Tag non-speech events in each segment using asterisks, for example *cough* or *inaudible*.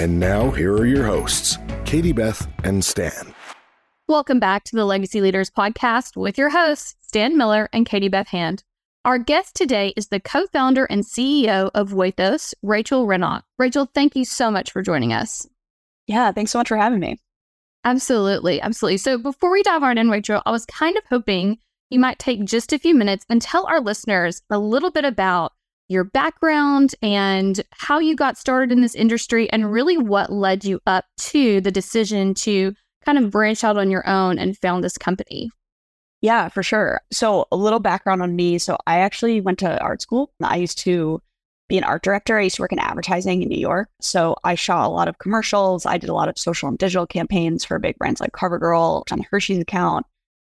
And now, here are your hosts, Katie Beth and Stan. Welcome back to the Legacy Leaders Podcast with your hosts, Stan Miller and Katie Beth Hand. Our guest today is the co founder and CEO of Wethos, Rachel Renock. Rachel, thank you so much for joining us. Yeah, thanks so much for having me. Absolutely. Absolutely. So before we dive on in, Rachel, I was kind of hoping you might take just a few minutes and tell our listeners a little bit about your background and how you got started in this industry and really what led you up to the decision to kind of branch out on your own and found this company. Yeah, for sure. So, a little background on me. So, I actually went to art school. I used to be an art director. I used to work in advertising in New York. So, I shot a lot of commercials. I did a lot of social and digital campaigns for big brands like CoverGirl, on Hershey's account.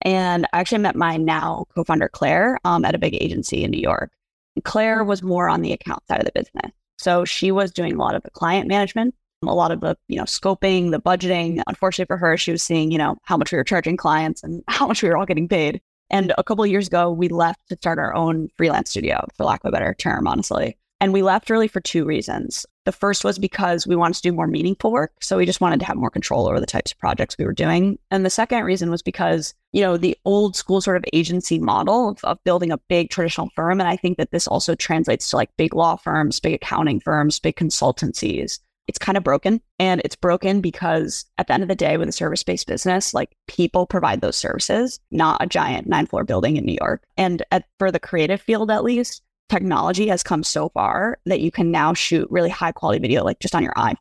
And I actually met my now co founder, Claire, um, at a big agency in New York. Claire was more on the account side of the business. So, she was doing a lot of the client management a lot of the you know scoping the budgeting. Unfortunately for her she was seeing you know how much we were charging clients and *laughs* how much we were all getting paid. And a couple of years ago we left to start our own freelance studio for lack of a better term honestly and we left early for two reasons. The first was because we wanted to do more meaningful work. So we just wanted to have more control over the types of projects we were doing. And the second reason was because you know the old school sort of agency model of, of building a big traditional firm. And i think that this also translates to like big law firms big accounting firms big consultancies. It's kind of broken. And it's broken because at the end of the day, with a service based business, like people provide those services, not a giant nine floor building in New York. And at, for the creative field, at least, technology has come so far that you can now shoot really high quality video, like just on your iPhone.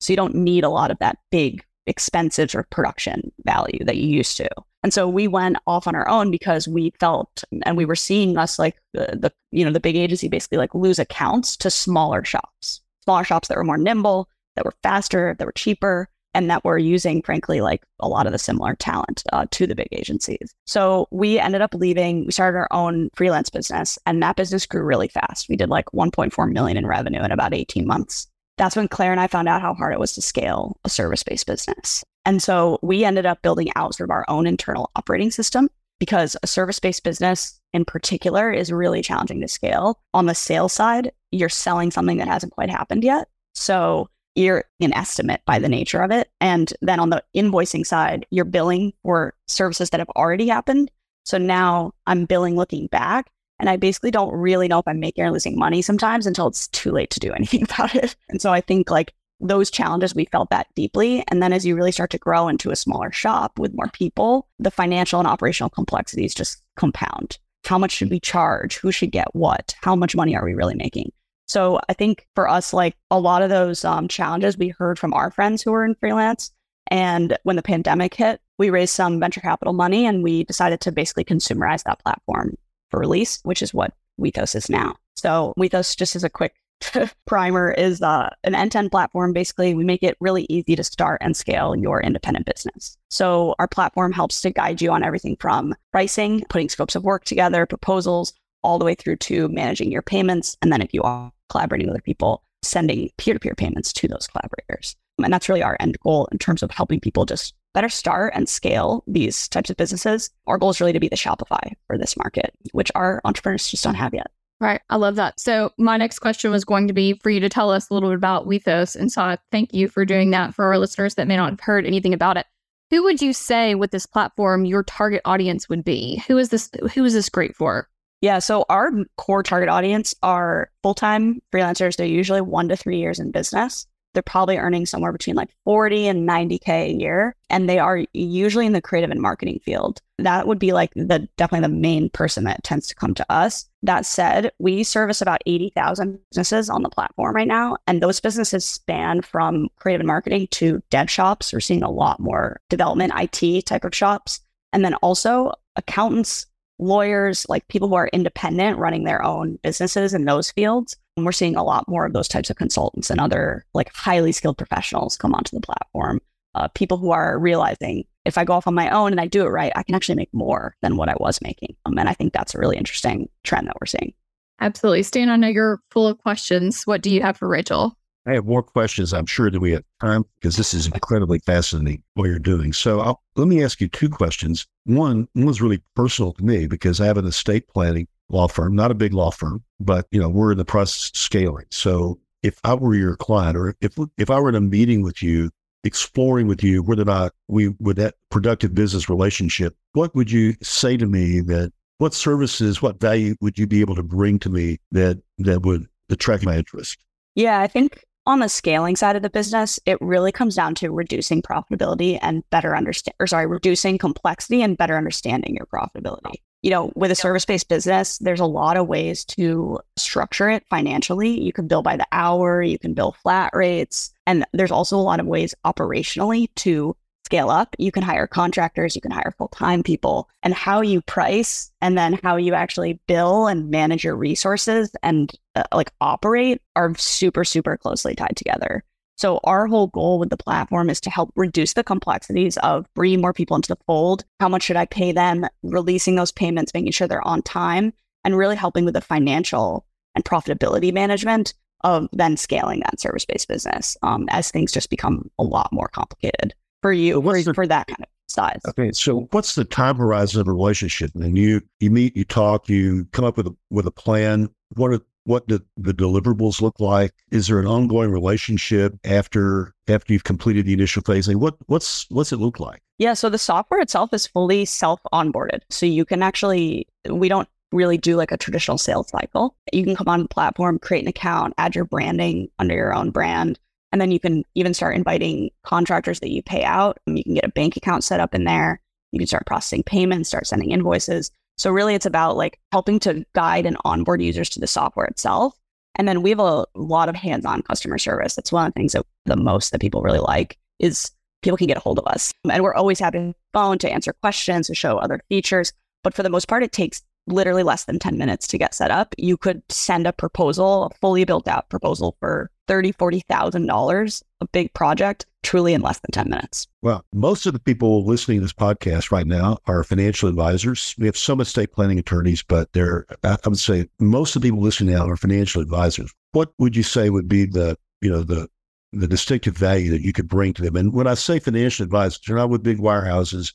So you don't need a lot of that big, expensive sort of production value that you used to. And so we went off on our own because we felt and we were seeing us like the, the you know the big agency basically like lose accounts to smaller shops smaller shops that were more nimble, that were faster, that were cheaper, and that we were using, frankly, like a lot of the similar talent uh, to the big agencies. So we ended up leaving. We started our own freelance business, and that business grew really fast. We did like 1.4 million in revenue in about 18 months. That's when Claire and I found out how hard it was to scale a service based business. And so we ended up building out sort of our own internal operating system because a service based business in particular is really challenging to scale. On the sales side, you're selling something that hasn't quite happened yet. So you're an estimate by the nature of it. And then on the invoicing side, you're billing for services that have already happened. So now I'm billing looking back. And I basically don't really know if I'm making or losing money sometimes until it's too late to do *laughs* anything about it. And so I think like those challenges, we felt that deeply. And then as you really start to grow into a smaller shop with more people, the financial and operational complexities just compound. How much should mm-hmm. we charge? Who should get what? How much money are we really making? So I think for us, like a lot of those um, challenges we heard from our friends who were in freelance. And when the pandemic hit, we raised some venture capital money and we decided to basically consumerize that platform for release, which is what Wethos is now. So Wethos, just as a quick *laughs* primer is uh, an end-to-end platform. Basically, we make it really easy to start and scale your independent business. So our platform helps to guide you on everything from pricing, putting scopes of work together, proposals, all the way through to managing your payments. And then if you are collaborating with other people, sending peer-to-peer payments to those collaborators. And that's really our end goal in terms of helping people just better start and scale these types of businesses. Our goal is really to be the Shopify for this market, which our entrepreneurs just don't have yet. Right. I love that. So, my next question was going to be for you to tell us a little bit about Wethos. And so, I thank you for doing that for our listeners that may not have heard anything about it. Who would you say with this platform your target audience would be? Who is this? Who is this great for? Yeah. So, our core target audience are full time freelancers. They're usually one to three years in business they're probably earning somewhere between like 40 and 90K a year. And they are usually in the creative and marketing field. That would be like the definitely the main person that tends to come to us. That said, we service about 80,000 businesses on the platform right now. And those businesses span from creative and marketing to dev shops. We're seeing a lot more development, IT type of shops. And then also accountants, lawyers, like people who are independent running their own businesses in those fields. And we're seeing a lot more of those types of consultants and other like highly skilled professionals come onto the platform. uh, people who are realizing if I go off on my own and I do it right, I can actually make more than what I was making. Um, and I think that's a really interesting trend that we're seeing. Absolutely. Stan, I know you're full of questions. What do you have for Rachel? I have more questions. I'm sure that we have time because this is incredibly fascinating what you're doing. So I'll, let me ask you two questions. One, one one's really personal to me because I have an estate planning law firm, not a big law firm, but you know we're in the process of scaling. So if I were your client, or if if I were in a meeting with you, exploring with you whether or not we would that productive business relationship, what would you say to me that what services, what value would you be able to bring to me that that would attract my interest? Yeah, I think on the scaling side of the business, it really comes down to reducing profitability and better understand, or sorry, reducing complexity and better understanding your profitability. You know, with a service based business, there's a lot of ways to structure it financially. You can bill by the hour, you can bill flat rates, and there's also a lot of ways operationally to scale up, you can hire contractors, you can hire full time people, and how you price and then how you actually bill and manage your resources and uh, like operate are super, super closely tied together. So, our whole goal with the platform is to help reduce the complexities of bringing more people into the fold. How much should I pay them? Releasing those payments, making sure they're on time, and really helping with the financial and profitability management of then scaling that service based business um, as things just become a lot more complicated for you for, the, for that kind of size. Okay, so what's the time horizon of a relationship? And you you meet, you talk, you come up with a with a plan. What are what do the deliverables look like? Is there an ongoing relationship after after you've completed the initial phasing? What what's what's it look like? Yeah, so the software itself is fully self onboarded. So you can actually we don't really do like a traditional sales cycle. You can come on the platform, create an account, add your branding under your own brand, and then you can even start inviting contractors that you pay out. You can get a bank account set up in there. You can start processing payments, start sending invoices. So really it's about like helping to guide and onboard users to the software itself. And then we have a lot of hands-on customer service. That's one of the things that the most that people really like is people can get a hold of us. And we're always happy phone to answer questions, to show other features. But for the most part, it takes literally less than 10 minutes to get set up. You could send a proposal, a fully built out proposal for thirty, forty thousand dollars, a big project, truly in less than 10 minutes. Well, most of the people listening to this podcast right now are financial advisors. We have some estate planning attorneys, but they're I would say most of the people listening now are financial advisors. What would you say would be the, you know, the the distinctive value that you could bring to them? And when I say financial advisors, they're not with big wirehouses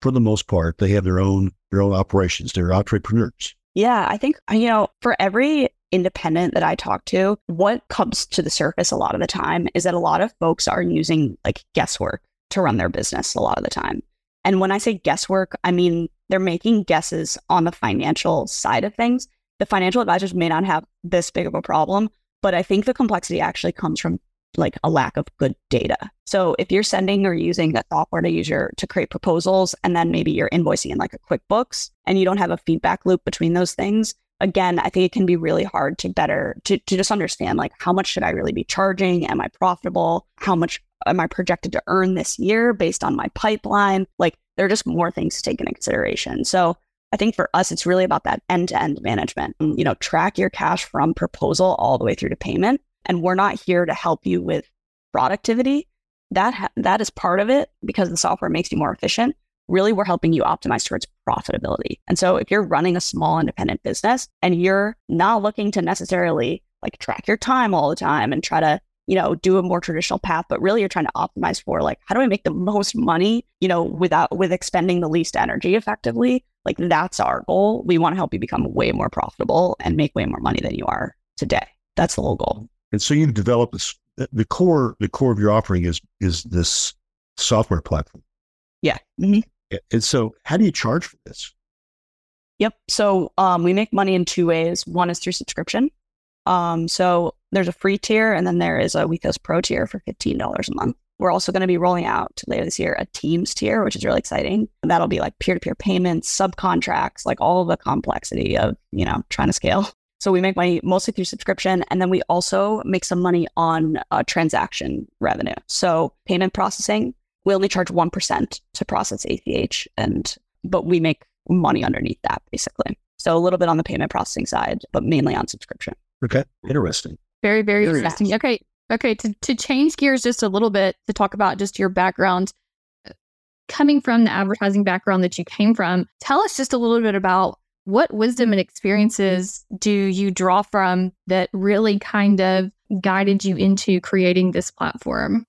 for the most part, they have their own their own operations. They're entrepreneurs. Yeah, I think you know, for every independent that I talk to, what comes to the surface a lot of the time is that a lot of folks are using like guesswork to run their business a lot of the time. And when I say guesswork, I mean they're making guesses on the financial side of things. The financial advisors may not have this big of a problem, but I think the complexity actually comes from like a lack of good data. So if you're sending or using that software to use your to create proposals and then maybe you're invoicing in like a QuickBooks and you don't have a feedback loop between those things, again, I think it can be really hard to better to, to just understand like how much should I really be charging? Am I profitable? How much am I projected to earn this year based on my pipeline? Like there are just more things to take into consideration. So I think for us, it's really about that end to end management. Mm, you know, track your cash from proposal all the way through to payment and we're not here to help you with productivity. That ha- that is part of it because the software makes you more efficient. Really, we're helping you optimize towards profitability. And so, if you're running a small independent business and you're not looking to necessarily like track your time all the time and try to you know do a more traditional path but really you're trying to optimize for like how do i make the most money you know without with expending the least energy effectively like that's our goal we want to help you become way more profitable and make way more money than you are today that's the whole goal and so you've developed this. The core, the core of your offering is is this software platform. Yeah. Mm-hmm. And so, how do you charge for this? Yep. So um, we make money in two ways. One is through subscription. Um, so there's a free tier, and then there is a Wethos Pro tier for fifteen dollars a month. We're also going to be rolling out later this year a Teams tier, which is really exciting. That'll be like peer-to-peer payments, subcontracts, like all the complexity of you know trying to scale. So we make money mostly through subscription, and then we also make some money on uh, transaction revenue. So payment processing, we only charge one percent to process ACH, and but we make money underneath that basically. So a little bit on the payment processing side, but mainly on subscription. Okay, interesting. Very, very, very interesting. Okay, Okay, to, to change gears just a little bit to talk about just your background, coming from the advertising background that you came from, tell us just a little bit about what wisdom and experiences do you draw from that really kind of guided you into creating this platform?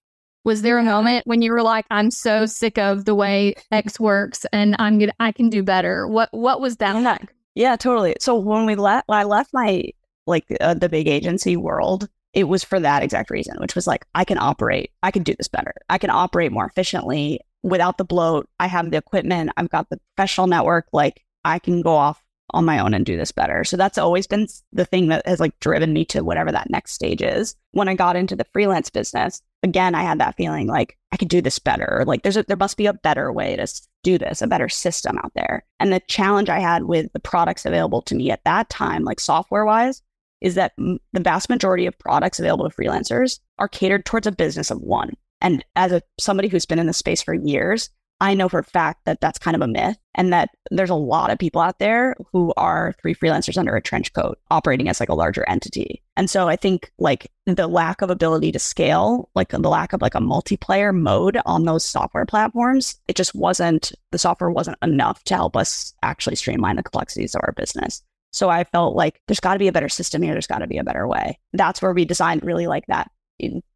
Was there a moment when you were like, "I'm so sick of the way X works, and I'm gonna, I can do better"? What What was that like? Yeah, totally. So when we left, when I left my like uh, the big agency world, it was for that exact reason, which was like, I can operate, I can do this better, I can operate more efficiently without the bloat. I have the equipment, I've got the professional network, like I can go off on my own and do this better. So that's always been the thing that has like driven me to whatever that next stage is. When I got into the freelance business, again, I had that feeling like I could do this better. Like there's a, there must be a better way to do this, a better system out there. And the challenge I had with the products available to me at that time, like software wise, is that m- the vast majority of products available to freelancers are catered towards a business of one. And as a somebody who's been in the space for years, I know for a fact that that's kind of a myth and that there's a lot of people out there who are three freelancers under a trench coat operating as like a larger entity. And so I think like the lack of ability to scale, like the lack of like a multiplayer mode on those software platforms, it just wasn't, the software wasn't enough to help us actually streamline the complexities of our business. So I felt like there's got to be a better system here. There's got to be a better way. That's where we designed really like that,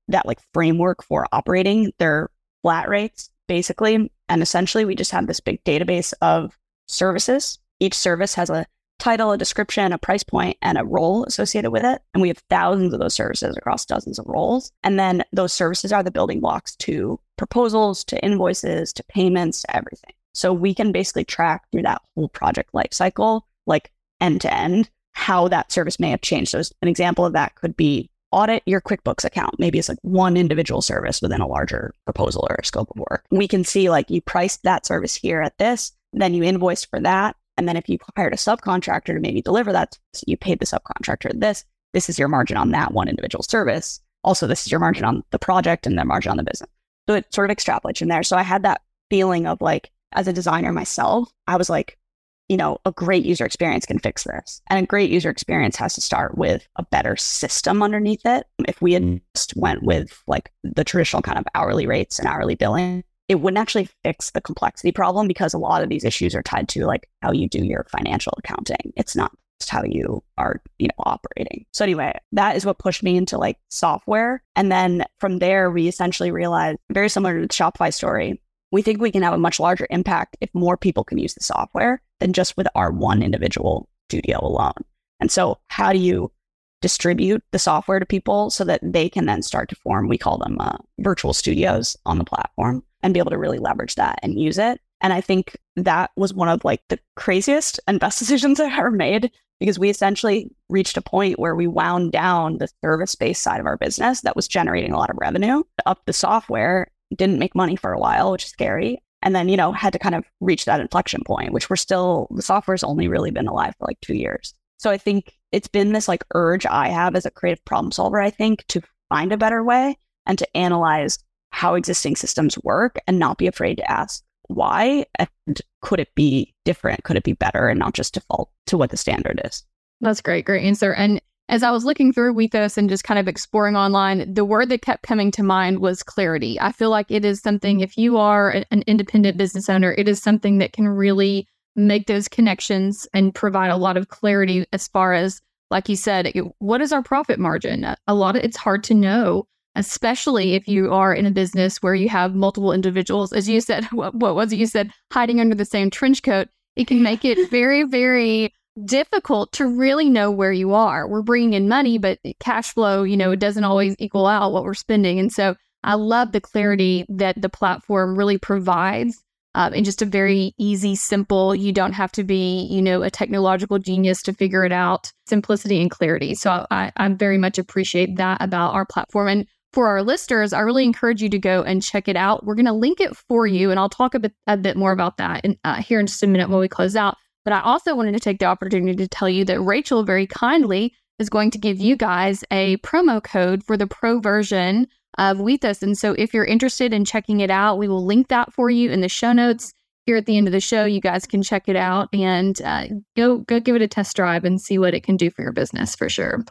that like framework for operating their flat rates basically. And essentially, we just have this big database of services. Each service has a title, a description, a price point, and a role associated with it. And we have thousands of those services across dozens of roles. And then those services are the building blocks to proposals, to invoices, to payments, to everything. So we can basically track through that whole project lifecycle, like end to end, how that service may have changed. So an example of that could be audit your QuickBooks account. Maybe it's like one individual service within a larger proposal or a scope of work. We can see like you priced that service here at this, then you invoiced for that. And then if you hired a subcontractor to maybe deliver that, so you paid the subcontractor this, this is your margin on that one individual service. Also, this is your margin on the project and the margin on the business. So it sort of extrapolates in there. So I had that feeling of like, as a designer myself, I was like, you know, a great user experience can fix this. And a great user experience has to start with a better system underneath it. If we had mm. just went with like the traditional kind of hourly rates and hourly billing, it wouldn't actually fix the complexity problem because a lot of these issues are tied to like how you do your financial accounting. It's not just how you are, you know, operating. So anyway, that is what pushed me into like software. And then from there, we essentially realized very similar to the Shopify story. We think we can have a much larger impact if more people can use the software than just with our one individual studio alone. And so, how do you distribute the software to people so that they can then start to form, we call them uh, virtual studios on the platform and be able to really leverage that and use it. And I think that was one of like the craziest and best *laughs* decisions I've ever made because we essentially reached a point where we wound down the service based side of our business that was generating a lot of revenue up the software, didn't make money for a while, which is scary. And then you know had to kind of reach that inflection point which we're still the software's only really been alive for like two years. So i think it's been this like urge i have as a creative problem solver i think to find a better way and to analyze how existing systems work and not be afraid to ask why and could it be different could it be better and not just default to what the standard is. That's great great answer. And as I was looking through Wethos and just kind of exploring online, the word that kept coming to mind was clarity. I feel like it is something, mm-hmm. if you are an independent business owner, it is something that can really make those connections and provide a lot of clarity as far as, like you said, what is our profit margin? A lot of it's hard to know, especially if you are in a business where you have multiple individuals. As you said, *laughs* what, what was it you said? Hiding under the same trench coat. It can make it *laughs* very, very difficult to really know where you are. We're bringing in money, but cash flow, you know, it doesn't always equal out what we're spending. And so I love the clarity that the platform really provides um, in just a very easy, simple, you don't have to be, you know, a technological genius to figure it out, simplicity and clarity. So I, I very much appreciate that about our platform. And for our listeners, I really encourage you to go and check it out. We're going to link it for you, and I'll talk a bit, a bit more about that in, uh, here in just a minute when we close out. But I also wanted to take the opportunity to tell you that Rachel very kindly is going to give you guys a promo code for the pro version of Wethos. And so if you're interested in checking it out, we will link that for you in the show notes here at the end of the show. You guys can check it out and uh, go go give it a test drive and see what it can do for your business for sure.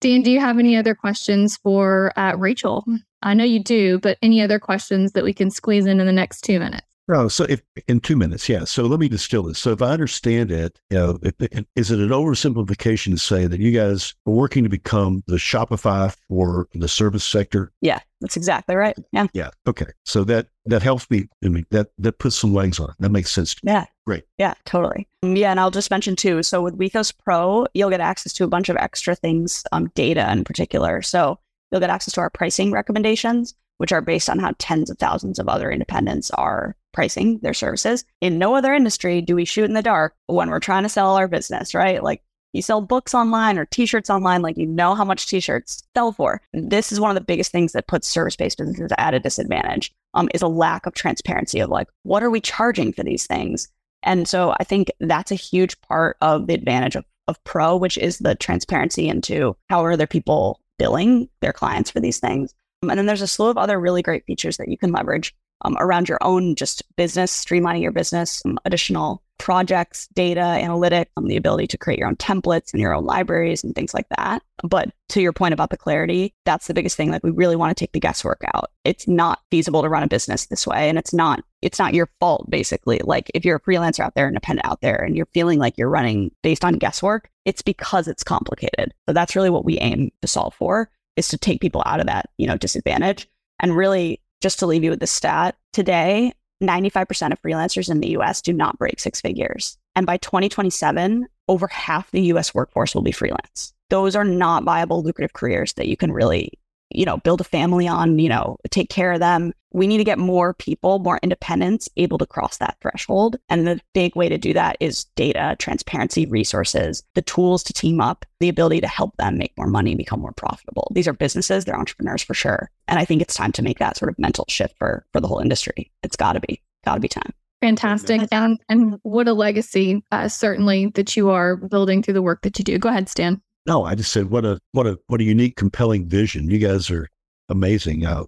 Dan, do you have any other questions for uh, Rachel? I know you do, but any other questions that we can squeeze in in the next two minutes? Oh, so if in two minutes, yeah. So let me distill this. So if I understand it, you know, if, if, is it an oversimplification to say that you guys are working to become the Shopify for the service sector? Yeah, that's exactly right. Yeah. Yeah. Okay. So that that helps me. I mean, that that puts some legs on it. That makes sense. To me. Yeah. Great. Yeah, totally. Um, yeah, and I'll just mention too. So with Wethos Pro, you'll get access to a bunch of extra things, um, data in particular. So you'll get access to our pricing recommendations, which are based on how tens of thousands of other independents are pricing their services. In no other industry do we shoot in the dark when we're trying to sell our business, right? Like you sell books online or t-shirts online, like you know how much t-shirts sell for. This is one of the biggest things that puts service-based businesses at a disadvantage um, is a lack of transparency of like, what are we charging for these things? And so I think that's a huge part of the advantage of, of Pro, which is the transparency into how are other people billing their clients for these things. Um, and then there's a slew of other really great features that you can leverage um, around your own just business, streamlining your business, um, additional projects, data, analytics, um, the ability to create your own templates and your own libraries and things like that. But to your point about the clarity, that's the biggest thing. Like we really want to take the guesswork out. It's not feasible to run a business this way. And it's not, it's not your fault, basically. Like if you're a freelancer out there, independent out there, and you're feeling like you're running based on guesswork, it's because it's complicated. So that's really what we aim to solve for is to take people out of that, you know, disadvantage and really just to leave you with the stat today, 95% of freelancers in the US do not break six figures. And by 2027, over half the US workforce will be freelance. Those are not viable, lucrative careers that you can really you know, build a family on, you know, take care of them. We need to get more people, more independents able to cross that threshold. And the big way to do that is data, transparency, resources, the tools to team up, the ability to help them make more money, become more profitable. These are businesses, they're entrepreneurs for sure. And I think it's time to make that sort of mental shift for for the whole industry. It's got to be, got to be time. Fantastic. And, and what a legacy, uh, certainly, that you are building through the work that you do. Go ahead, Stan. No, I just said what a what a what a unique, compelling vision. You guys are amazing. Uh,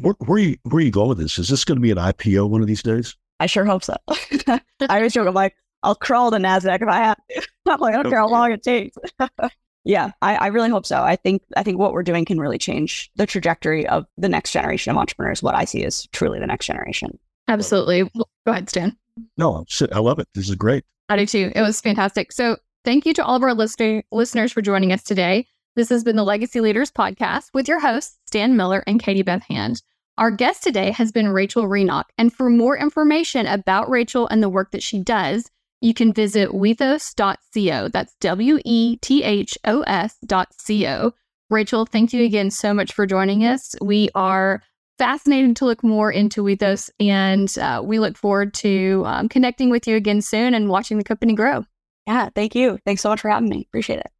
where, where, are you where are you going with this? Is this going to be an IPO one of these days? I sure hope so. *laughs* I always joke, I'm like, I'll crawl to Nasdaq if I have to. *laughs* I'm like, I don't okay. care how long it takes. *laughs* yeah, I, I really hope so. I think I think what we're doing can really change the trajectory of the next generation of entrepreneurs. What I see is truly the next generation. Absolutely. Go ahead, Stan. No, shit. I love it. This is great. I do too. It was fantastic. So Thank you to all of our listener- listeners for joining us today. This has been the Legacy Leaders Podcast with your hosts, Stan Miller and Katie Beth Hand. Our guest today has been Rachel Renock. And for more information about Rachel and the work that she does, you can visit wethos.co. That's W E T H O S.co. Rachel, thank you again so much for joining us. We are fascinated to look more into Wethos, and uh, we look forward to um, connecting with you again soon and watching the company grow. Yeah, thank you. Thanks so much for having me. Appreciate it.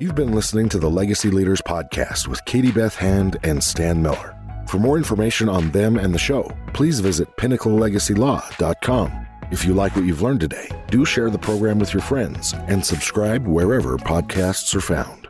You've been listening to the Legacy Leaders Podcast with Katie Beth Hand and Stan Miller. For more information on them and the show, please visit pinnaclelegacylaw.com. If you like what you've learned today, do share the program with your friends and subscribe wherever podcasts are found.